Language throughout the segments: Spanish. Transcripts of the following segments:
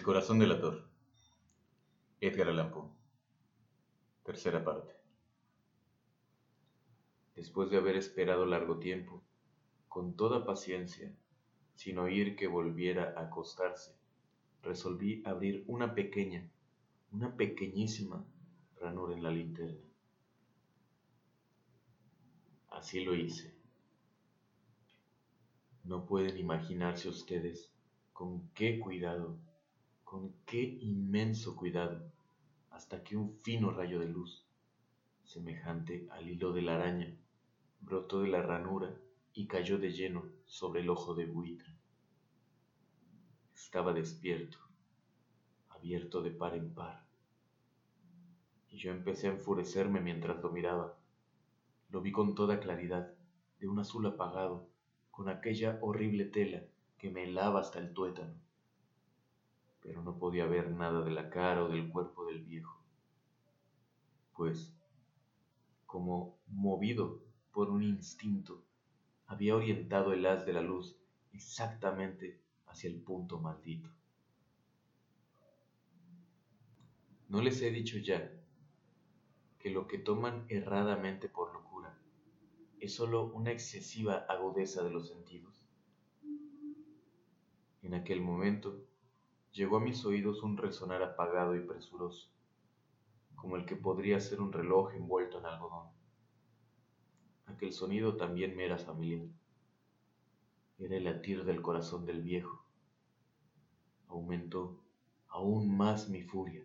El corazón del ator. Edgar Allan Poe. Tercera parte. Después de haber esperado largo tiempo, con toda paciencia, sin oír que volviera a acostarse, resolví abrir una pequeña, una pequeñísima ranura en la linterna. Así lo hice. No pueden imaginarse ustedes con qué cuidado con qué inmenso cuidado, hasta que un fino rayo de luz, semejante al hilo de la araña, brotó de la ranura y cayó de lleno sobre el ojo de buitre. Estaba despierto, abierto de par en par, y yo empecé a enfurecerme mientras lo miraba. Lo vi con toda claridad, de un azul apagado, con aquella horrible tela que me helaba hasta el tuétano pero no podía ver nada de la cara o del cuerpo del viejo, pues, como movido por un instinto, había orientado el haz de la luz exactamente hacia el punto maldito. ¿No les he dicho ya que lo que toman erradamente por locura es sólo una excesiva agudeza de los sentidos? En aquel momento llegó a mis oídos un resonar apagado y presuroso, como el que podría ser un reloj envuelto en algodón. Aquel sonido también me era familiar. Era el latir del corazón del viejo. Aumentó aún más mi furia,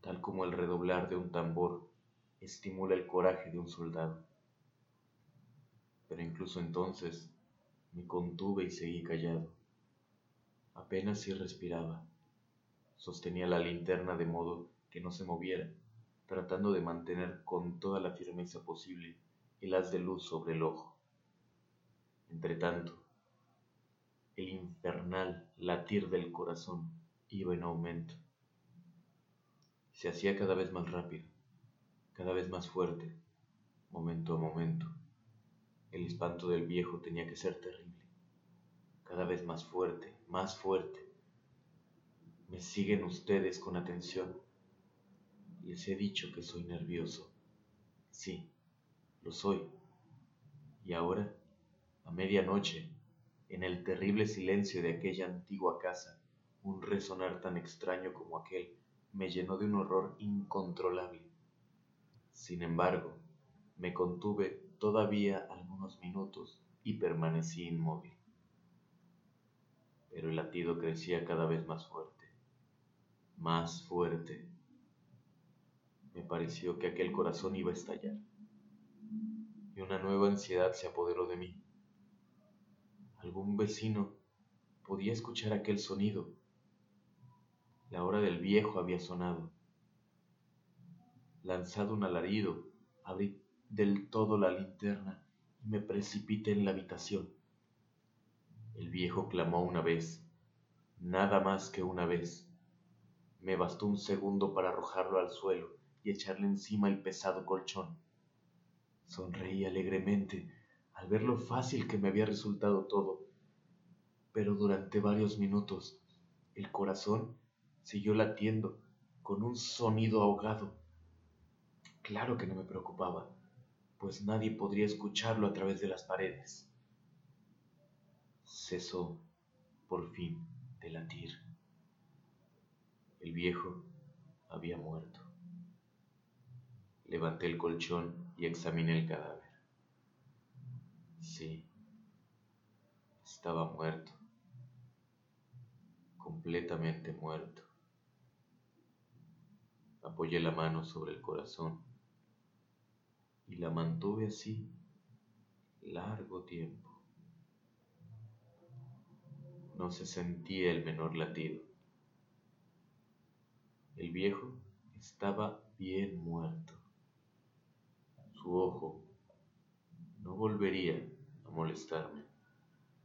tal como el redoblar de un tambor estimula el coraje de un soldado. Pero incluso entonces me contuve y seguí callado Apenas si respiraba. Sostenía la linterna de modo que no se moviera, tratando de mantener con toda la firmeza posible el haz de luz sobre el ojo. Entretanto, el infernal latir del corazón iba en aumento. Se hacía cada vez más rápido, cada vez más fuerte, momento a momento. El espanto del viejo tenía que ser terrible cada vez más fuerte, más fuerte. Me siguen ustedes con atención. Les he dicho que soy nervioso. Sí, lo soy. Y ahora, a medianoche, en el terrible silencio de aquella antigua casa, un resonar tan extraño como aquel me llenó de un horror incontrolable. Sin embargo, me contuve todavía algunos minutos y permanecí inmóvil pero el latido crecía cada vez más fuerte, más fuerte. Me pareció que aquel corazón iba a estallar, y una nueva ansiedad se apoderó de mí. Algún vecino podía escuchar aquel sonido. La hora del viejo había sonado. Lanzado un alarido, abrí del todo la linterna y me precipité en la habitación. El viejo clamó una vez, nada más que una vez. Me bastó un segundo para arrojarlo al suelo y echarle encima el pesado colchón. Sonreí alegremente al ver lo fácil que me había resultado todo, pero durante varios minutos el corazón siguió latiendo con un sonido ahogado. Claro que no me preocupaba, pues nadie podría escucharlo a través de las paredes cesó por fin de latir. El viejo había muerto. Levanté el colchón y examiné el cadáver. Sí, estaba muerto, completamente muerto. Apoyé la mano sobre el corazón y la mantuve así largo tiempo no se sentía el menor latido. El viejo estaba bien muerto. Su ojo no volvería a molestarme.